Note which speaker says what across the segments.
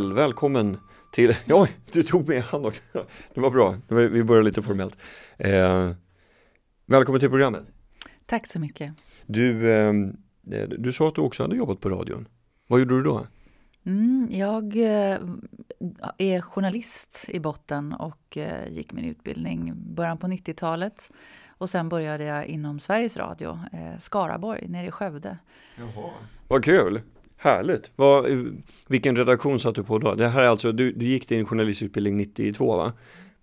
Speaker 1: Widell, välkommen till, ja, du tog med hand också. Det var bra, vi börjar lite formellt. Eh, välkommen till programmet.
Speaker 2: Tack så mycket.
Speaker 1: Du, eh, du sa att du också hade jobbat på radion. Vad gjorde du då?
Speaker 2: Mm, jag eh, är journalist i botten och eh, gick min utbildning början på 90-talet. Och sen började jag inom Sveriges Radio, eh, Skaraborg, nere i Skövde.
Speaker 1: Jaha. Vad kul! Härligt! Vad, vilken redaktion satt du på då? Det här är alltså, du, du gick din journalistutbildning 92 va?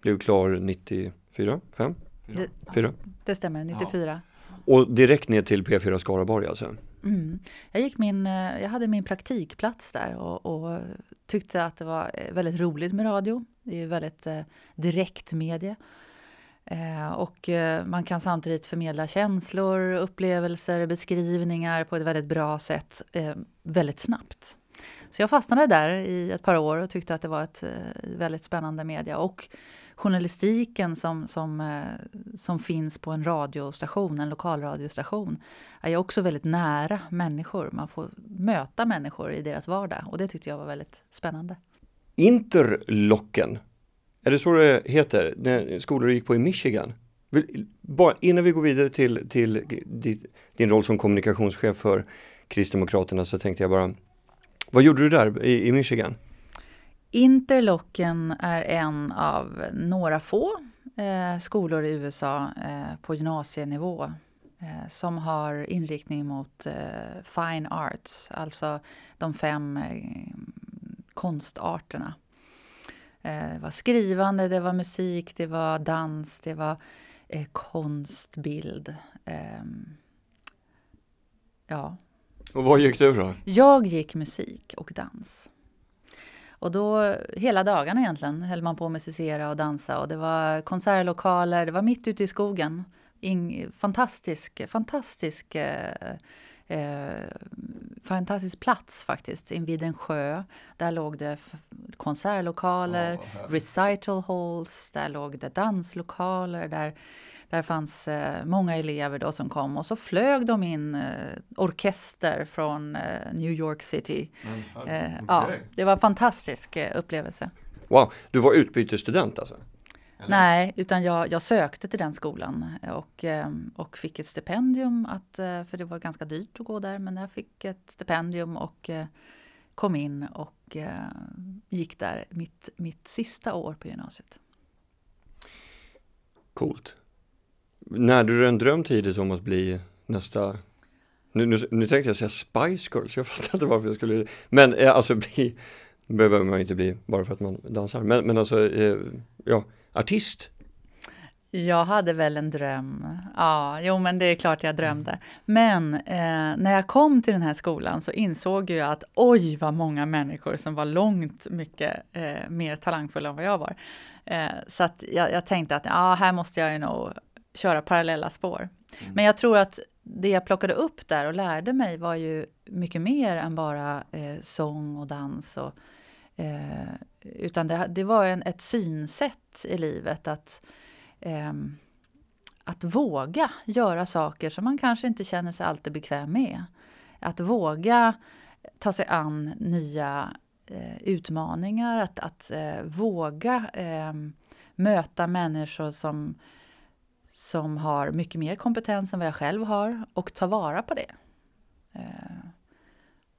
Speaker 1: Blev klar 94? 5?
Speaker 2: 4? Det, 4? det stämmer, 94.
Speaker 1: Ja. Och direkt ner till P4 Skaraborg alltså?
Speaker 2: Mm. Jag, gick min, eh, jag hade min praktikplats där och, och, tyckte att det var eh, väldigt roligt med radio. Det är väldigt eh, direkt medie. Eh, och eh, man kan samtidigt förmedla känslor, upplevelser, beskrivningar på ett väldigt bra sätt eh, väldigt snabbt. Så jag fastnade där i ett par år och tyckte att det var ett väldigt spännande media. Och journalistiken som, som, som finns på en radiostation, en lokalradiostation, är ju också väldigt nära människor. Man får möta människor i deras vardag och det tyckte jag var väldigt spännande.
Speaker 1: Interlocken är det så det heter, när skolor du gick på i Michigan? Bara, innan vi går vidare till, till din, din roll som kommunikationschef för Kristdemokraterna så tänkte jag bara, vad gjorde du där i, i Michigan?
Speaker 2: Interlocken är en av några få eh, skolor i USA eh, på gymnasienivå eh, som har inriktning mot eh, fine arts, alltså de fem eh, konstarterna. Eh, det var skrivande, det var musik, det var dans, det var eh, konst, bild. Eh, ja.
Speaker 1: Och vad gick du då?
Speaker 2: Jag gick musik och dans. Och då, hela dagarna egentligen, höll man på att musicera och dansa. Och det var konsertlokaler, det var mitt ute i skogen. In, fantastisk, fantastisk eh, eh, fantastisk plats faktiskt, invid en sjö. Där låg det konsertlokaler, oh, recital halls, där låg det danslokaler, där, där fanns eh, många elever då som kom och så flög de in eh, orkester från eh, New York City. Mm, okay. Ja, det var en fantastisk eh, upplevelse.
Speaker 1: Wow, du var utbytesstudent alltså?
Speaker 2: Eller? Nej, utan jag, jag, sökte till den skolan och, ehm, och fick ett stipendium. Att, eh, för det var ganska dyrt att gå där, men jag fick ett stipendium och eh, kom in och och eh, gick där mitt, mitt sista år på gymnasiet.
Speaker 1: Coolt. När du en dröm tidigt om att bli nästa nu, nu, nu tänkte jag säga Spice Girls, jag fattar inte varför jag skulle Men eh, alltså bli behöver man inte bli bara för att man dansar Men, men alltså, eh, ja artist?
Speaker 2: Jag hade väl en dröm. Ja, jo men det är klart jag drömde. Men eh, när jag kom till den här skolan så insåg jag att oj vad många människor som var långt mycket eh, mer talangfulla än vad jag var. Eh, så att jag, jag, tänkte att ja, här måste jag ju nog köra parallella spår. Mm. Men jag tror att det jag plockade upp där och lärde mig var ju mycket mer än bara eh, sång och dans och Eh, utan det, det var en, ett synsätt i livet att, eh, att våga göra saker som man kanske inte känner sig alltid bekväm med. Att våga ta sig an nya eh, utmaningar, att, att eh, våga ehm, möta människor som, som har mycket mer kompetens än vad jag själv har och ta vara på det. Eh,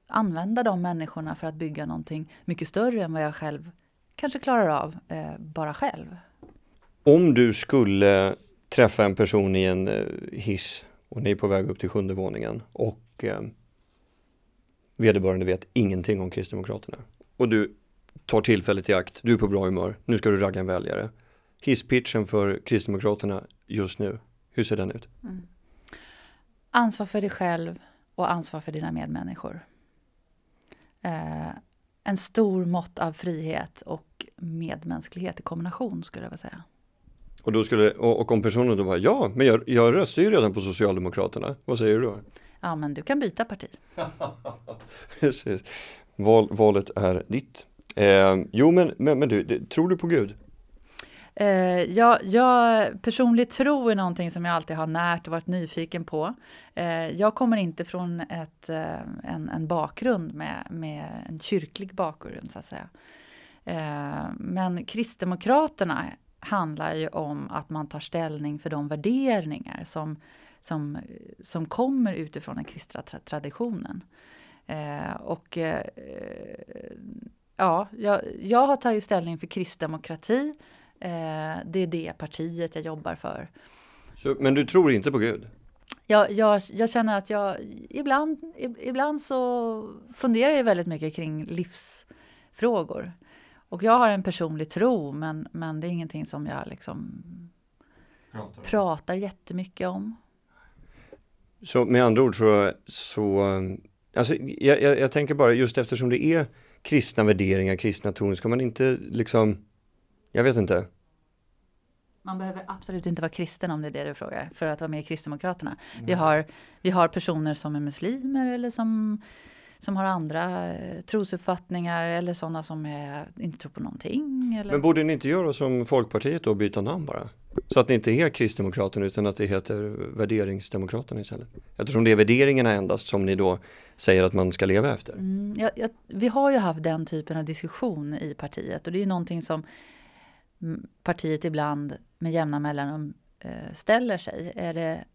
Speaker 2: använda de människorna för att bygga någonting mycket större än vad jag själv kanske klarar av eh, bara själv.
Speaker 1: Om du skulle träffa en person i en eh, hiss och ni är på väg upp till sjunde våningen och eh, vederbörande vet ingenting om Kristdemokraterna och du tar tillfället i akt, du är på bra humör, nu ska du ragga en väljare. Hisspitchen för Kristdemokraterna just nu, hur ser den ut? Mm.
Speaker 2: Ansvar för dig själv och ansvar för dina medmänniskor eh, en stor mått av frihet och medmänsklighet i kombination skulle jag vilja säga.
Speaker 1: Och, då skulle, och, och om personen då bara, ja, men jag, jag röstar ju redan på Socialdemokraterna. Vad säger du då?
Speaker 2: Ja, men du kan byta parti.
Speaker 1: Precis. Val, valet är ditt. Eh, jo, men, men, men du, tror du på Gud?
Speaker 2: Eh, jag, jag, personlig tro är någonting som jag alltid har närt och varit nyfiken på. Eh, jag kommer inte från ett, eh, en, en, bakgrund med, med en kyrklig bakgrund så att säga. Eh, men Kristdemokraterna handlar ju om att man tar ställning för de värderingar som, som, som kommer utifrån den kristna tra traditionen. Eh, och eh, ja, jag, jag har tagit ställning för kristdemokrati. Eh, det är det partiet jag jobbar för.
Speaker 1: Så, men du tror inte på Gud?
Speaker 2: Jag, jag, jag känner att jag ibland, ibland så funderar jag väldigt mycket kring livsfrågor. Och jag har en personlig tro, men, men det är ingenting som jag liksom pratar, pratar jättemycket om.
Speaker 1: Så med andra ord så, så alltså jag, jag, jag tänker bara just eftersom det är kristna värderingar, kristna tron, ska man inte liksom, jag vet inte.
Speaker 2: Man behöver absolut inte vara kristen om det är det du frågar, för att vara med i Kristdemokraterna. Mm. Vi, har, vi har personer som är muslimer eller som, som har andra eh, trosuppfattningar eller sådana som är, inte tror på någonting. Eller?
Speaker 1: Men borde ni inte göra som Folkpartiet och byta namn bara? Så att det inte är Kristdemokraterna utan att det heter Värderingsdemokraterna istället. Eftersom det är värderingarna endast som ni då säger att man ska leva efter.
Speaker 2: Mm, ja, ja, vi har ju haft den typen av diskussion i partiet och det är någonting som partiet ibland med jämna mellanrum eh, ställer sig. Är det,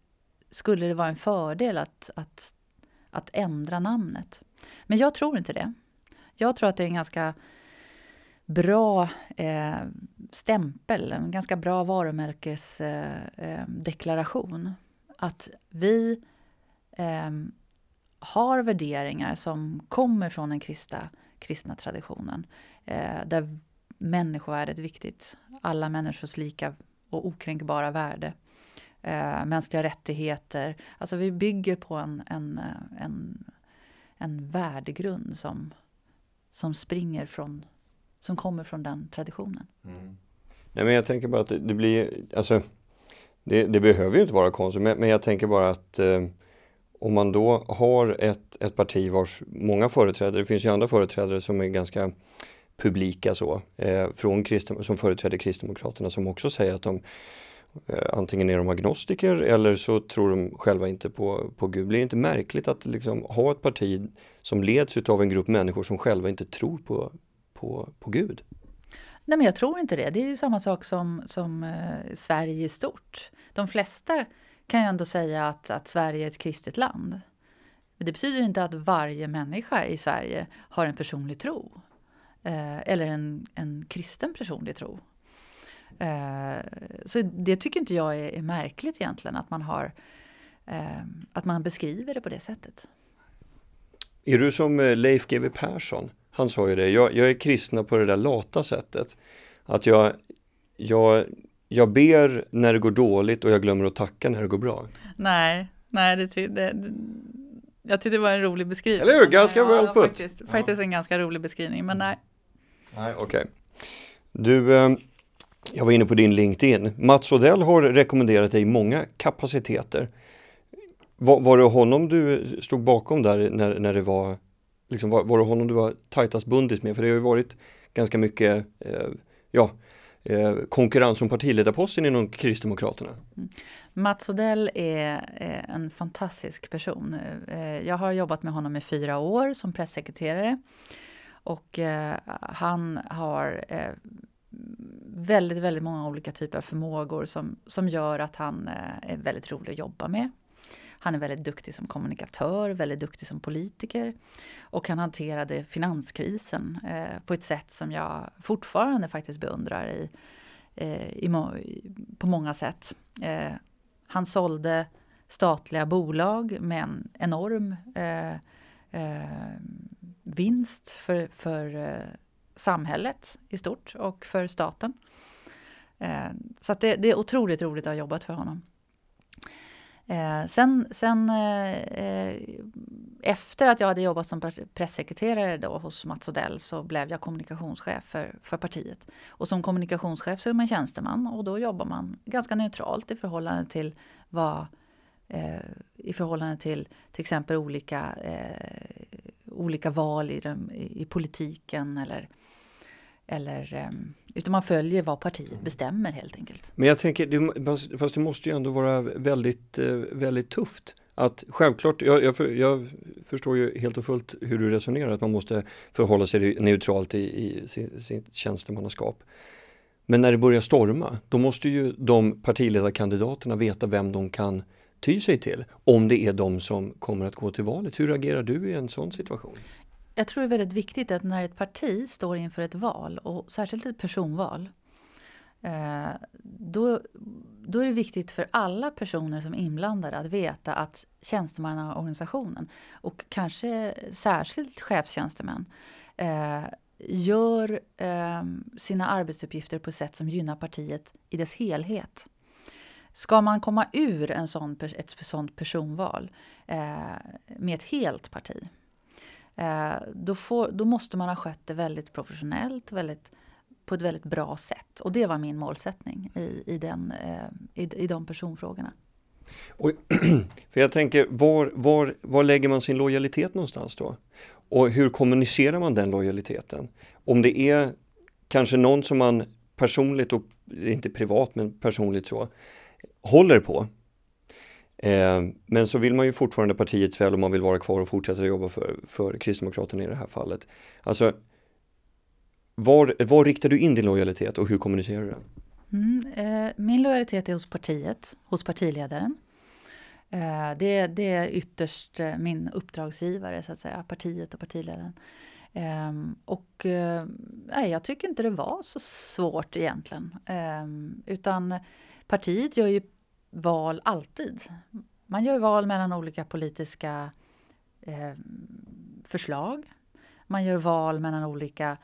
Speaker 2: skulle det vara en fördel att, att, att ändra namnet? Men jag tror inte det. Jag tror att det är en ganska bra eh, stämpel, en ganska bra varumärkesdeklaration. Eh, eh att vi eh, har värderingar som kommer från den kristna, kristna traditionen. Eh, där människovärdet är viktigt. Alla människors lika och okränkbara värde. Eh, mänskliga rättigheter. Alltså vi bygger på en, en, eh, en, en värdegrund som, som springer från som kommer från den traditionen. Mm.
Speaker 1: Nej, men jag tänker bara att det, det blir, alltså det, det, behöver ju inte vara konstigt, men, men jag tänker bara att eh, om man då har ett, ett parti vars många företrädare, det finns ju andra företrädare som är ganska publika så, eh, från Christen, som företräder Kristdemokraterna som också säger att de Eh, antingen är de agnostiker eller så tror de själva inte på, på Gud. Blir det inte märkligt att liksom ha ett parti som leds av en grupp människor som själva inte tror på, på, på Gud?
Speaker 2: Nej, men jag tror inte det. Det är ju samma sak som, som eh, Sverige i stort. De flesta kan ju ändå säga att, att Sverige är ett kristet land. Men det betyder inte att varje människa i Sverige har en personlig tro. Eh, eller en, en kristen personlig tro. Eh, så det tycker inte jag är, är, märkligt egentligen, att man, har, eh, att man beskriver det på det sättet.
Speaker 1: Är du som eh, Leif GW Persson? Han sa ju det, jag, jag är kristna på det där lata sättet. Att jag, jag, jag ber när det går dåligt och jag glömmer att tacka när det går bra.
Speaker 2: Nej, nej det, det, jag tyckte det var en rolig beskrivning.
Speaker 1: Eller hur, ganska ja, väl putt.
Speaker 2: Faktiskt, ja. faktiskt en ganska rolig beskrivning, men nej.
Speaker 1: Nej, okej. Okay. Du, eh, jag var inne på din LinkedIn. Mats Odell har rekommenderat dig många kapaciteter. Var, var det honom du stod bakom där när, när det var liksom, var, var det honom du var tajtast bundis med? För det har ju varit ganska mycket eh, ja, eh, konkurrens om partiledarposten inom Kristdemokraterna. Mm.
Speaker 2: Mats Odell är eh, en fantastisk person. Eh, jag har jobbat med honom i fyra år som pressekreterare. Och eh, han har eh, väldigt, väldigt många olika typer av förmågor som, som gör att han eh, är väldigt rolig att jobba med. Han är väldigt duktig som kommunikatör, väldigt duktig som politiker och han hanterade finanskrisen eh, på ett sätt som jag fortfarande faktiskt beundrar i, eh, i må på många sätt. Eh, han sålde statliga bolag med en enorm eh, eh, vinst för, för eh, samhället i stort och för staten. Eh, så det, det är otroligt roligt att ha jobbat för honom. Eh, sen sen eh, efter att jag hade jobbat som pressekreterare då hos Mats Odell så blev jag kommunikationschef för, för partiet. Och som kommunikationschef så är man tjänsteman och då jobbar man ganska neutralt i förhållande till vad i förhållande till till exempel olika, eh, olika val i, dem, i, i politiken eller eller ehm, utan man följer vad partiet mm. bestämmer helt enkelt.
Speaker 1: Men jag tänker, fast det måste ju ändå vara väldigt, eh, väldigt tufft att självklart, jag, jag, jag, förstår ju helt och fullt hur du resonerar, att man måste förhålla sig neutralt i, i sitt tjänstemannaskap. Men när det börjar storma, då måste ju de partiledarkandidaterna veta vem de kan ty sig till, om det är de som kommer att gå till valet. Hur agerar du i en sån situation?
Speaker 2: Jag tror det är väldigt viktigt att när ett parti står inför ett val, och särskilt ett personval, eh, då, då är det viktigt för alla personer som är inblandade att veta att tjänstemannaorganisationen och kanske särskilt chefstjänstemän eh, gör ehm, sina arbetsuppgifter på ett sätt som gynnar partiet i dess helhet. Ska man komma ur en sån, ett sånt personval eh, med ett helt parti, Eh, då, får, då, måste man ha skött det väldigt professionellt, väldigt, på ett väldigt bra sätt. Och det var min målsättning i, i, den, eh, i, i de personfrågorna.
Speaker 1: Och, för jag tänker, var, var, var lägger man sin lojalitet någonstans då? Och hur kommunicerar man den lojaliteten? Om det är kanske någon som man personligt och inte privat men personligt så håller på. Eh, men så vill man ju fortfarande partiets väl om man vill vara kvar och fortsätta jobba för, för Kristdemokraterna i det här fallet. Alltså, var, var riktar du in din lojalitet och hur kommunicerar du den?
Speaker 2: Mm, eh, min lojalitet är hos partiet, hos partiledaren. Eh, det, det, är ytterst eh, min uppdragsgivare, så att säga, partiet och partiledaren. Um, och uh, nej, jag tycker inte det var så svårt egentligen. Um, utan partiet gör ju val alltid. Man gör val mellan olika politiska eh, förslag. Man gör val mellan olika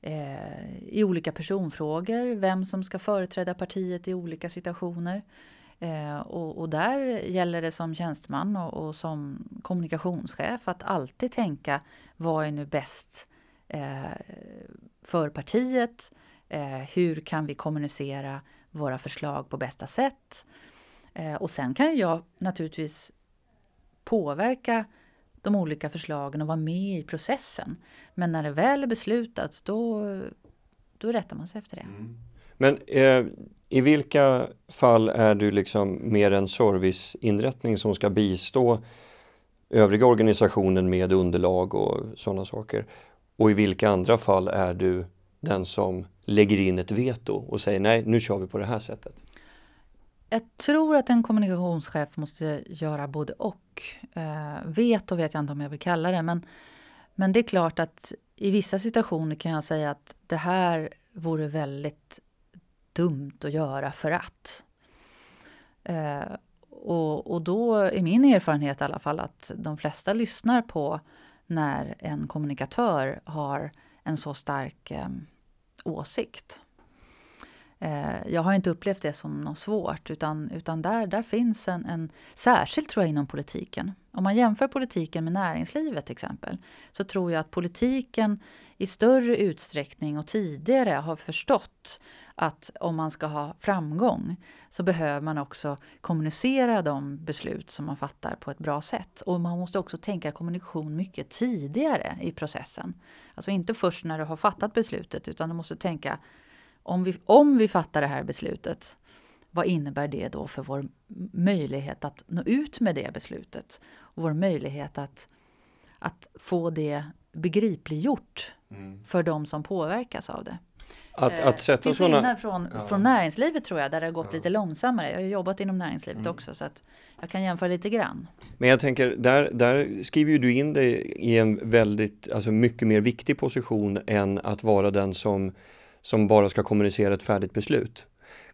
Speaker 2: eh, i olika personfrågor, vem som ska företräda partiet i olika situationer. Eh, och, och, där gäller det som tjänsteman och, och, som kommunikationschef att alltid tänka vad är nu bäst eh, för partiet? Eh, hur kan vi kommunicera våra förslag på bästa sätt? Eh, och sen kan jag naturligtvis påverka de olika förslagen och vara med i processen. Men när det väl är beslutat, då, då rättar man sig efter det. Mm.
Speaker 1: Men eh, i vilka fall är du liksom mer en serviceinrättning som ska bistå övriga organisationen med underlag och sådana saker? Och i vilka andra fall är du den som lägger in ett veto och säger nej, nu kör vi på det här sättet?
Speaker 2: Jag tror att en kommunikationschef måste göra både och. Eh, och vet jag inte om jag vill kalla det, men, men det är klart att i vissa situationer kan jag säga att det här vore väldigt dumt att göra för att. Eh, och, och då är min erfarenhet i alla fall att de flesta lyssnar på när en kommunikatör har en så stark eh, åsikt. Eh, jag har inte upplevt det som något svårt, utan, utan där, där finns en, en... Särskilt tror jag inom politiken. Om man jämför politiken med näringslivet till exempel, så tror jag att politiken i större utsträckning och tidigare har förstått att om man ska ha framgång så behöver man också kommunicera de beslut som man fattar på ett bra sätt. Och man måste också tänka kommunikation mycket tidigare i processen. Alltså inte först när du har fattat beslutet utan du måste tänka om vi, om vi fattar det här beslutet, vad innebär det då för vår möjlighet att nå ut med det beslutet? Och vår möjlighet att, att få det begripliggjort mm. för de som påverkas av det.
Speaker 1: Att, att sätta
Speaker 2: Till skillnad från, ja. från näringslivet tror jag, där det har gått ja. lite långsammare. Jag har jobbat inom näringslivet mm. också, så att jag kan jämföra lite grann.
Speaker 1: Men jag tänker, där, där skriver ju du in dig i en väldigt, alltså mycket mer viktig position än att vara den som, som bara ska kommunicera ett färdigt beslut.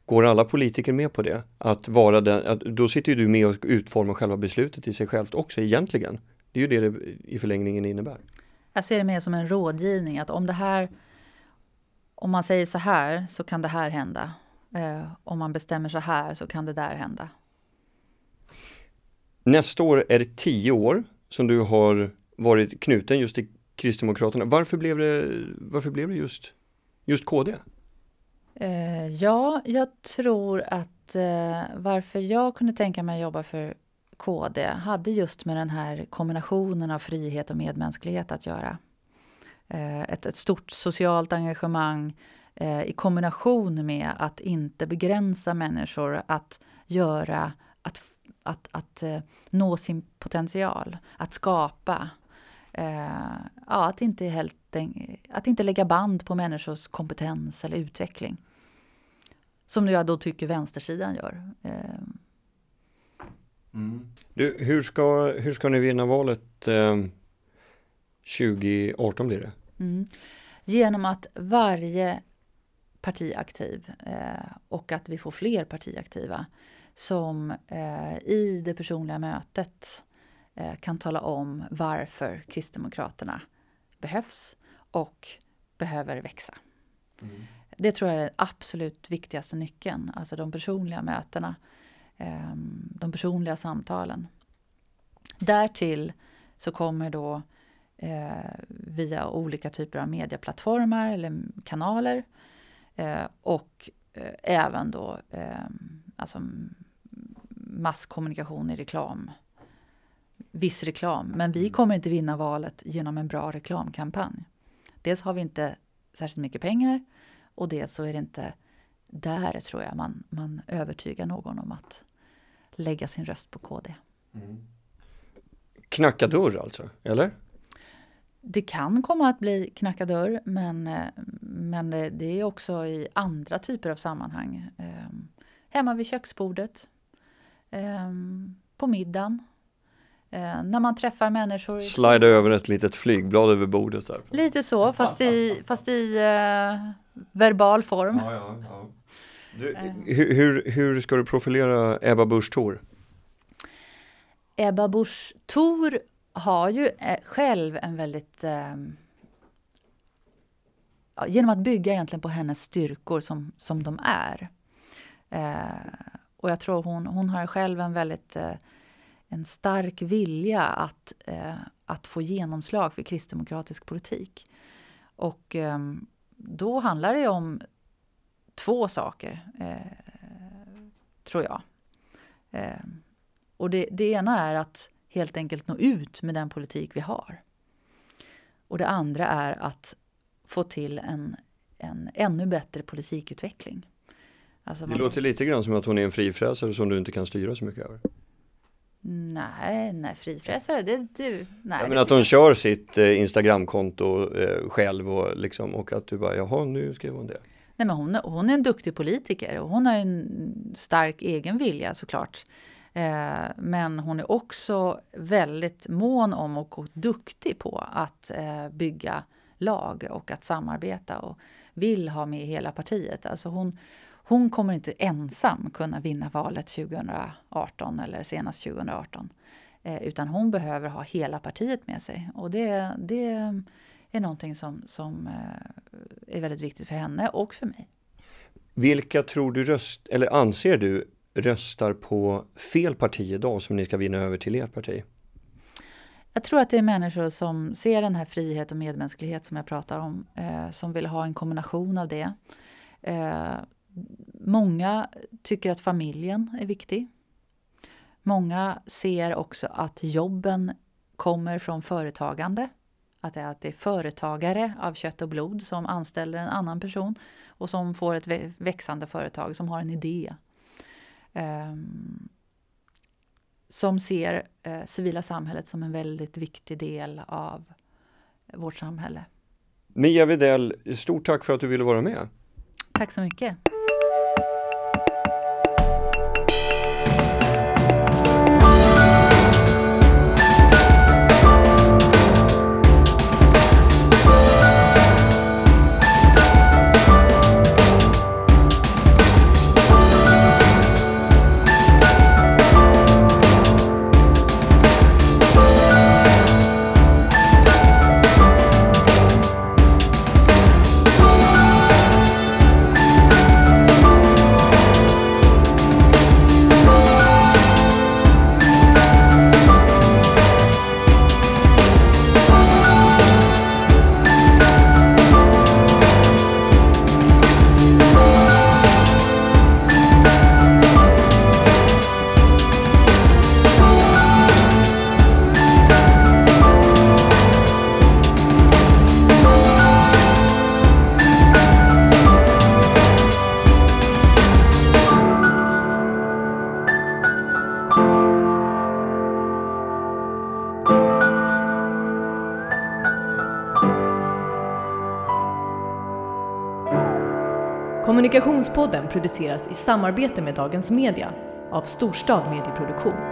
Speaker 1: Går alla politiker med på det? Att vara den, att, då sitter ju du med och utformar själva beslutet i sig självt också egentligen. Det är ju det det i förlängningen innebär.
Speaker 2: Jag ser det mer som en rådgivning, att om det här om man säger så här så kan det här hända. Eh, om man bestämmer så här så kan det där hända.
Speaker 1: Nästa år är det tio år som du har varit knuten just till Kristdemokraterna. Varför blev det, varför blev det just, just KD?
Speaker 2: Eh, ja, jag tror att eh, varför jag kunde tänka mig att jobba för KD hade just med den här kombinationen av frihet och medmänsklighet att göra. eh, ett, ett stort socialt engagemang eh, i kombination med att inte begränsa människor att göra, att, att, att eh, nå sin potential, att skapa. Eh, ja, att, inte helt, att inte lägga band på människors kompetens eller utveckling. Som jag då tycker vänstersidan gör. Eh.
Speaker 1: Mm. Du, hur, ska, hur ska ni vinna valet eh, 2018 blir det?
Speaker 2: Mm. Genom att varje partiaktiv eh, och att vi får fler partiaktiva som eh, i det personliga mötet eh, kan tala om varför Kristdemokraterna behövs och behöver växa. Mm. Det tror jag är den absolut viktigaste nyckeln, alltså de personliga mötena, ehm, de personliga samtalen. Därtill så kommer då eh, via olika typer av medieplattformar eller kanaler eh, och eh, även då eh, alltså masskommunikation i reklam. Viss reklam, men vi kommer inte vinna valet genom en bra reklamkampanj. Dels har vi inte särskilt mycket pengar och dels så är det inte där tror jag man, man övertygar någon om att lägga sin röst på KD. Mm.
Speaker 1: Knacka dörr alltså, eller?
Speaker 2: Det kan komma att bli knacka dörr, men, men det är också i andra typer av sammanhang. Ehm, hemma vid köksbordet, ehm, på middagen, eh, när man träffar människor.
Speaker 1: Slida över ett litet flygblad över bordet där.
Speaker 2: Lite så, fast i, fast i uh, verbal form. Ja, ja, ja.
Speaker 1: Du, hur, hur, hur ska du profilera Ebba Busch Thor?
Speaker 2: Ebba Busch Thor har ju eh, själv en väldigt... Eh, genom att bygga egentligen på hennes styrkor som, som de är. Eh, och jag tror hon, hon har själv en väldigt eh, en stark vilja att, eh, att få genomslag för kristdemokratisk politik. Och ehm, då handlar det om två saker, eh, tror jag. och det, det ena är att helt enkelt nå ut med den politik vi har. Och det andra är att få till en, en ännu bättre politikutveckling.
Speaker 1: Alltså det man... låter lite grann som att hon är en frifräsare som du inte kan styra så mycket över.
Speaker 2: Nej, nej frifräsare, det, det nej.
Speaker 1: Ja, men att hon kör sitt eh, Instagramkonto eh, själv och liksom och att du bara, jaha nu skrev hon det.
Speaker 2: Nej men hon, hon är en duktig politiker och hon har en stark egen vilja såklart. Eh, men hon är också väldigt mån om och duktig på att eh, bygga lag och att samarbeta och vill ha med hela partiet. Alltså hon, hon kommer inte ensam kunna vinna valet 2018 eller senast 2018. Eh, utan hon behöver ha hela partiet med sig. Och det, det är någonting som, som är väldigt viktigt för henne och för mig.
Speaker 1: Vilka tror du röst, eller anser du röstar på fel parti idag som ni ska vinna över till ert parti?
Speaker 2: Jag tror att det är människor som ser den här frihet och medmänsklighet som jag pratar om, eh, som vill ha en kombination av det. Eh, många tycker att familjen är viktig. Många ser också att jobben kommer från företagande. Att det, är, att det är företagare av kött och blod som anställer en annan person och som får ett växande företag som har en idé Ehm, som ser eh, civila samhället som en väldigt viktig del av vårt samhälle.
Speaker 1: Mia Videll, stort tack för att du ville vara med.
Speaker 2: Tack så mycket.
Speaker 3: Migrationspodden produceras i samarbete med Dagens Media av Storstad Medieproduktion.